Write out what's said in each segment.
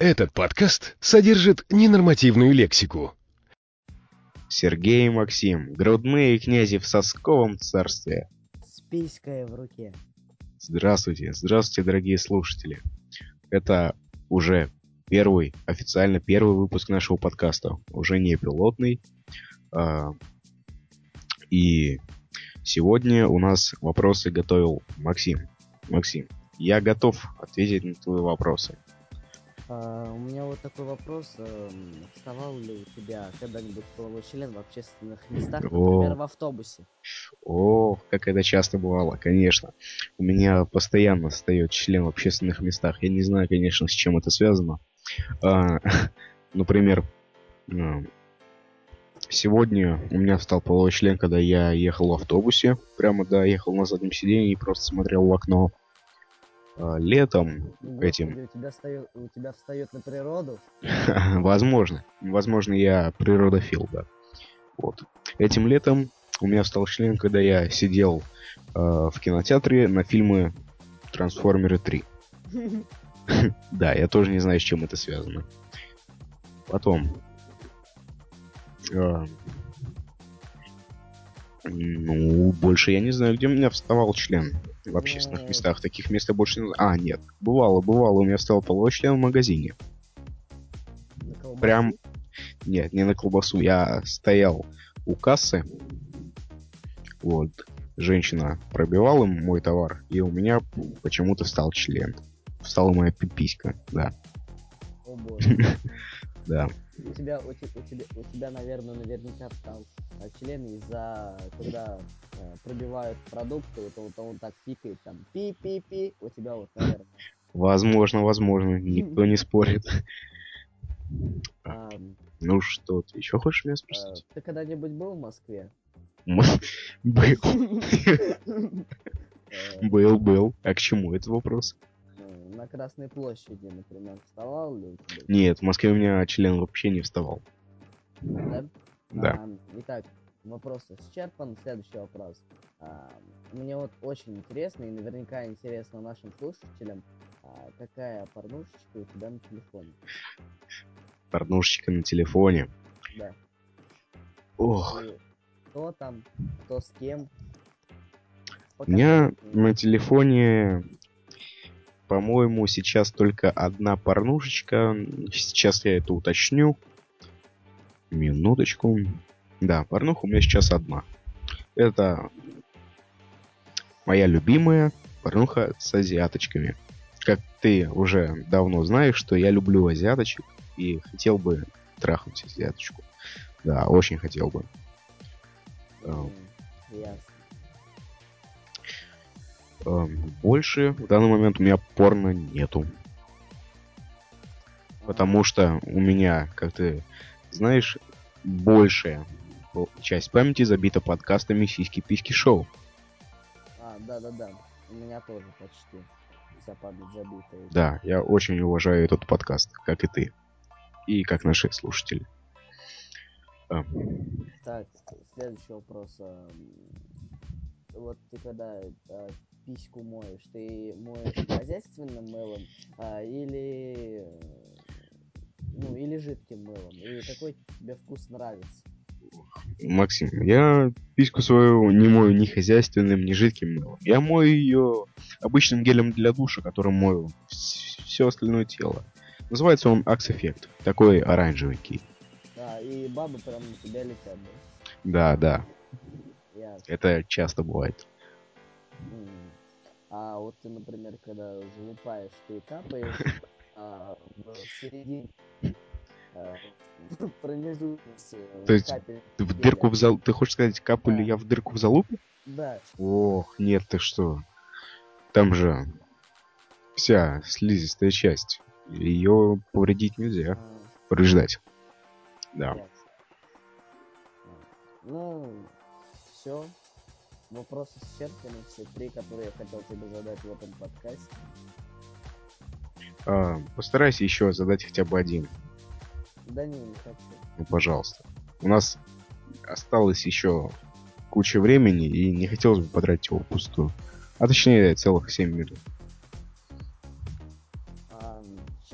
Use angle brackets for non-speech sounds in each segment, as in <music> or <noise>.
Этот подкаст содержит ненормативную лексику. Сергей и Максим, грудные князи в сосковом царстве. Списькая в руке. Здравствуйте, здравствуйте, дорогие слушатели. Это уже первый, официально первый выпуск нашего подкаста. Уже не пилотный. А, и сегодня у нас вопросы готовил Максим. Максим, я готов ответить на твои вопросы. А, у меня вот такой вопрос. э, Вставал ли у тебя когда-нибудь половой член в общественных местах, О. например, в автобусе? О, как это часто бывало, конечно. У меня постоянно встает член в общественных местах. Я не знаю, конечно, с чем это связано. А, <laughs> например, а, сегодня у меня встал половой член, когда я ехал в автобусе. Прямо, да, ехал на заднем сиденье и просто смотрел в окно. А, летом этим у тебя, встает, у тебя встает на природу? <laughs> Возможно. Возможно, я природофил, да. Вот. Этим летом у меня встал член, когда я сидел э, в кинотеатре на фильмы Трансформеры 3. <laughs> <laughs> Да, я тоже не знаю, с чем это связано. Потом. э, ну, больше я не знаю, где у меня вставал член в общественных Ну. местах. Таких мест я больше не знаю. А, нет. Бывало, бывало, у меня встал половой член в магазине. Прям... Нет, не на колбасу. Я стоял у кассы. Вот. Женщина пробивала мой товар, и у меня почему-то встал член. Встала моя пиписька, да. О боже. <laughs> Да. У тебя, у, те- у тебя, у тебя, наверное, наверняка встал а, член из-за, когда э, пробивают продукты, вот, вот он так пикает, там, пи-пи-пи, у тебя вот, наверное. Возможно, возможно. Никто не спорит. <laughs> А, Ну что, ты еще хочешь меня э, спросить? ты когда-нибудь был в Москве? <laughs> Был. Э, <laughs> Был, был. А к чему этот вопрос? На Красной площади, например, вставал ли у тебя? Нет, в Москве у меня член вообще не вставал. Да? Да. А, итак, вопрос исчерпан. Следующий вопрос. А, мне вот очень интересно, и наверняка интересно нашим слушателям, а, какая порнушечка у тебя на телефоне. Порнушечка на телефоне. Да. Ох, И кто там, кто с кем. У меня Покажи. на телефоне, по-моему, сейчас только одна порнушечка. Сейчас я это уточню. Минуточку. Да, порнуха у меня сейчас одна. Это моя любимая порнуха с азиаточками. Как ты уже давно знаешь, что я люблю азиаточек и хотел бы трахнуть азиаточку. Да, очень хотел бы. Больше в данный момент у меня порно нету. Потому что у меня, как ты знаешь, большая часть памяти забита подкастами «Сиськи-письки шоу». А, да-да-да. У меня тоже почти вся память забита. Да, я очень уважаю этот подкаст, как и ты. И как наши слушатели. Эм, Так, следующий вопрос. Вот ты когда а, письку моешь, ты моешь хозяйственным мылом а, или э, ну или жидким мылом? И какой тебе вкус нравится? Максим, я письку свою не мою ни хозяйственным, ни жидким мылом. Я мою ее обычным гелем для душа, которым мою все остальное тело. Называется он Axe Effect. Такой оранжевенький. Да, и бабы прям на тебя летят, да? Да, да, Это часто бывает. А вот ты, например, когда залупаешь, ты капаешь <laughs> а, в середине а, То есть Ты в дырку в зал... Ты хочешь сказать, капаю ли Да. я в дырку в залупе? Да, Ох, нет, ты что? Там же вся слизистая часть. Ее повредить нельзя. а, Повреждать. Да. Ну, все. Вопросы исчерпаны, все три, которые я хотел тебе задать в этом подкасте. А, постарайся еще задать хотя бы один. Да не, не хочу. Ну, пожалуйста. У нас осталось еще куча времени, и не хотелось бы потратить его впустую. А точнее, целых 7 минут.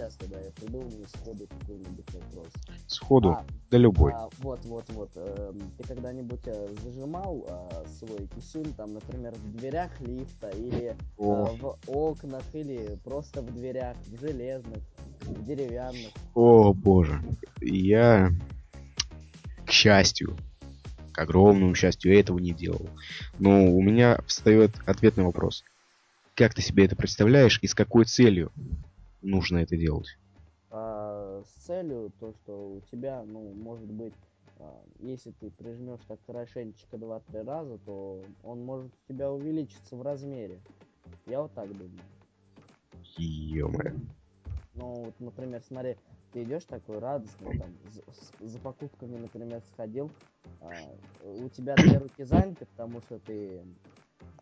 А, сейчас тогда я придумаю сходу какой-нибудь вопрос. Сходу, А, да любой. А, вот, вот, вот. эм, ты когда-нибудь э, зажимал э, свой писюн, там, например, в дверях лифта или э, в окнах, или просто в дверях, в железных, в деревянных? о боже. Я, к счастью, к огромному счастью, я этого не делал. Но у меня встает ответный вопрос. Как ты себе это представляешь и с какой целью нужно это делать? А, с целью то, что у тебя, ну, может быть, а, если ты прижмешь так хорошенечко 2-3 раза, то он может у тебя увеличиться в размере. Я вот так думаю. Ё-моё. Ну, вот, например, смотри, ты идешь такой радостный, там, за, за покупками, например, сходил, а, у тебя две руки заняты, потому что ты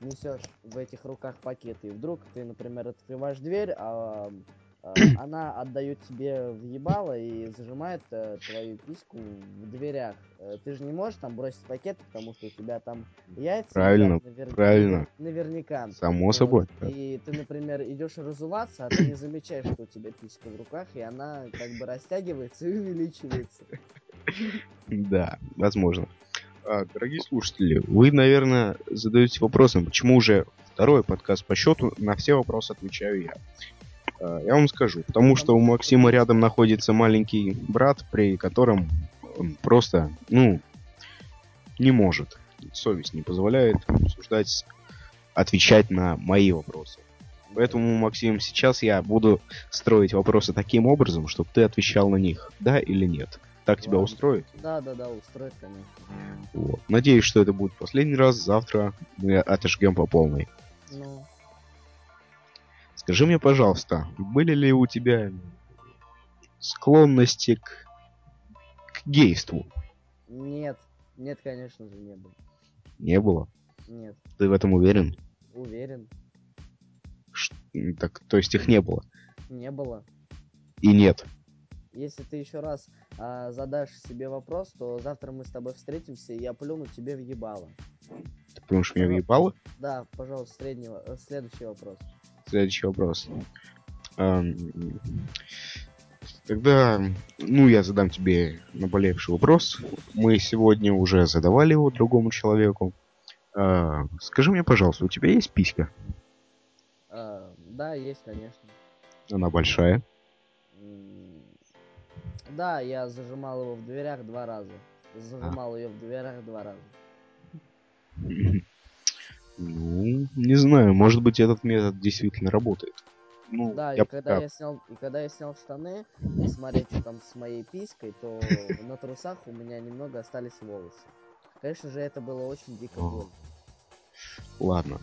несешь в этих руках пакеты, и вдруг ты, например, открываешь дверь, а, <clears throat> она отдает тебе въебало и зажимает э, твою письку в дверях. Э, ты же не можешь там бросить пакет, потому что у тебя там яйца Правильно, навер- правильно. наверняка. Само Вот. собой. И ты, например, идешь разуваться, а ты не замечаешь, что у тебя писька в руках, и она как бы растягивается и увеличивается. Да, возможно. А, дорогие слушатели, вы, наверное, задаете вопросом, почему уже второй подкаст по счету на все вопросы отвечаю я. А, я вам скажу, потому что у Максима рядом находится маленький брат, при котором он просто, ну, не может. Совесть не позволяет обсуждать, отвечать на мои вопросы. Поэтому, Максим, сейчас я буду строить вопросы таким образом, чтобы ты отвечал на них, да или нет. Так тебя Ладно. устроит? Да, да, да, устроит, конечно. Вот. Надеюсь, что это будет последний раз. Завтра мы отожгем по полной. Ну, Скажи мне, пожалуйста, были ли у тебя склонности к, к гейству? нет, нет, конечно же, не было. Не было. Нет, Ты в этом уверен? уверен, Ш- Так, то есть их не было. не было. И нет. Если ты еще раз а, задашь себе вопрос, то завтра мы с тобой встретимся, и я плюну тебе в ебало. Ты помнишь, меня въебало? Да, пожалуйста, среднего, следующий вопрос. Следующий вопрос. Ам, Тогда, ну, я задам тебе наболевший вопрос. Мы сегодня уже задавали его другому человеку. А, Скажи мне, пожалуйста, у тебя есть писька? А, да, есть, конечно. Она большая. Да, я зажимал его в дверях два раза. Зажимал ее в дверях два раза. Не знаю, может быть этот метод действительно работает. Ну, Да, я и когда пока- я снял, и когда я снял штаны, и смотреть, что там с моей писькой, то <laughs> на трусах у меня немного остались волосы. Конечно же, это было очень дико больно. Ладно.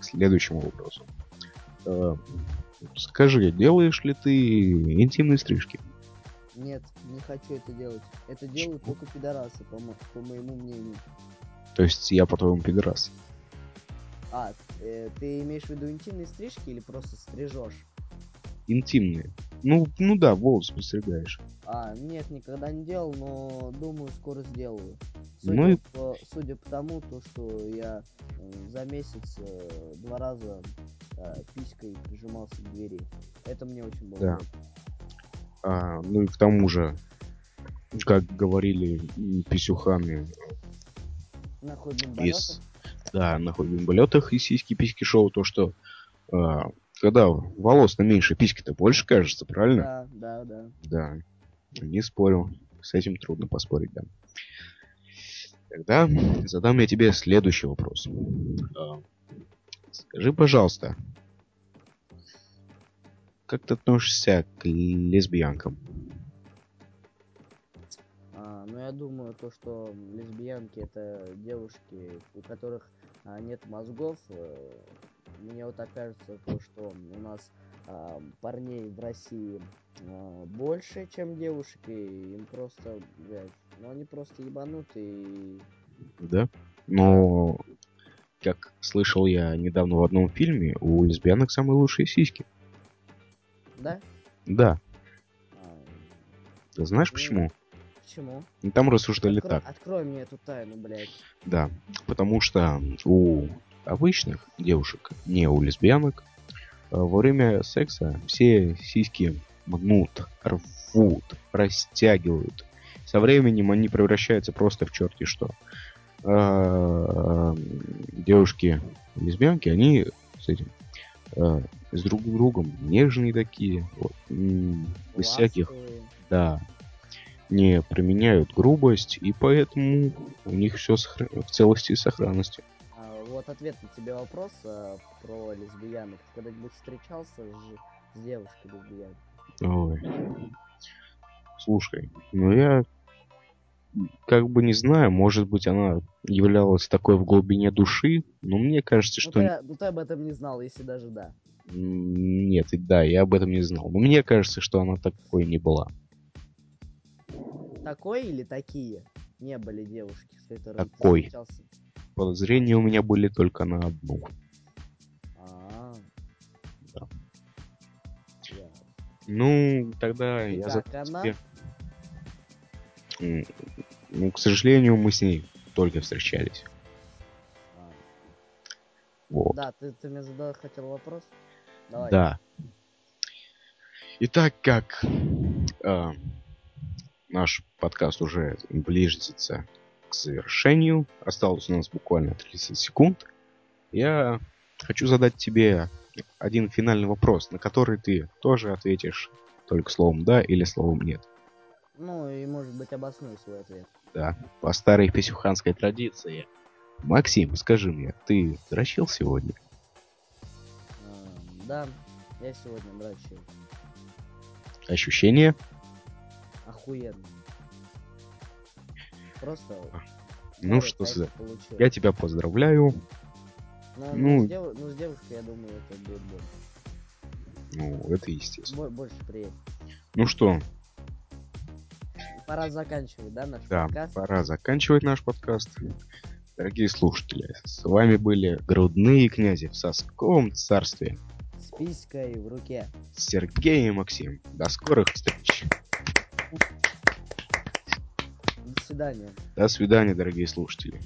К следующему вопросу. Э, Скажи, делаешь ли ты интимные стрижки? Нет, не хочу это делать. Это делают только пидорасы, по, мо- по моему мнению. То есть я, по-твоему, пидорас? А, э, ты имеешь в виду интимные стрижки или просто стрижешь? Интимные. Ну, ну да, волосы постригаешь. А, нет, никогда не делал, но думаю, скоро сделаю. Ну Судя, и- по, судя по тому, то, что я э, за месяц э, два раза э, писькой прижимался к двери. Это мне очень было Да. А, ну и к тому же, как говорили писюханы из... Да, на ходьболетах и сиськи письки шоу, то что а, когда волос-то меньше, письки-то больше, кажется, правильно? Да, да, да. Да, не спорю. С этим трудно поспорить, да. Тогда задам я тебе следующий вопрос. А, Скажи, пожалуйста, как ты относишься к лесбиянкам? А, ну, я думаю, то, что лесбиянки это девушки, у которых а, нет мозгов. э, мне вот так кажется, то, что у нас а, парней в России а, больше, чем девушек, и им просто, блядь, ну они просто ебанутые. и- Да? Но, как слышал я недавно в одном фильме, у лесбиянок самые лучшие сиськи. Да? Да. А, Ты знаешь Ну, почему? Почему? Ну, Там рассуждали Откро- так. Открой мне эту тайну, блядь. Да, потому что у обычных девушек, не у лесбиянок, А во время секса все сиськи мнут, рвут, растягивают. Со временем они превращаются просто в черти что. А, девушки лесбиянки, они с этим а, с друг другом нежные такие, вот, без всяких, да, не применяют грубость, и поэтому у них все в целости и сохранности. А, вот ответ на тебе вопрос а, про лесбиянок. Ты когда-нибудь встречался с, с девушкой лесбиянкой? Ой. Слушай, ну я как бы не знаю, может быть, она являлась такой в глубине души, но мне кажется, Ну что... ты, ну ты об этом не знал, если даже да. Нет, и да, я об этом не знал. Но мне кажется, что она такой не была. Такой или такие не были девушки, с которыми ты Такой. встречался? Подозрения у меня были только на одну. А. Да. Я- Ну, тогда И я как задам она? тебе- М, Ну, к сожалению, мы с ней только встречались. а. Вот. Да, ты, ты мне задал хотел вопрос? Давай. Да. И так как а, наш подкаст уже ближется к завершению, осталось у нас буквально 30 секунд, я хочу задать тебе один финальный вопрос, на который ты тоже ответишь только словом «да» или словом «нет». Ну и может быть обоснуй свой ответ. Да, по старой писюханской традиции. Максим, скажи мне, ты дрочил сегодня? А, да, я сегодня дрочил. Ощущение? Охуенно. Просто... Ну пару что за... получил. Я тебя поздравляю. Ну, ну- ну, с дев- ну, с девушкой, я думаю, это будет больше. Ну, это естественно. Бо- больше приятно. Ну что, Пора заканчивать, да, наш Да, подкаст? пора заканчивать наш подкаст. Дорогие слушатели, с вами были грудные князи в сосковом царстве. С писькой в руке. Сергей и Максим. До скорых встреч. До свидания. До свидания, дорогие слушатели.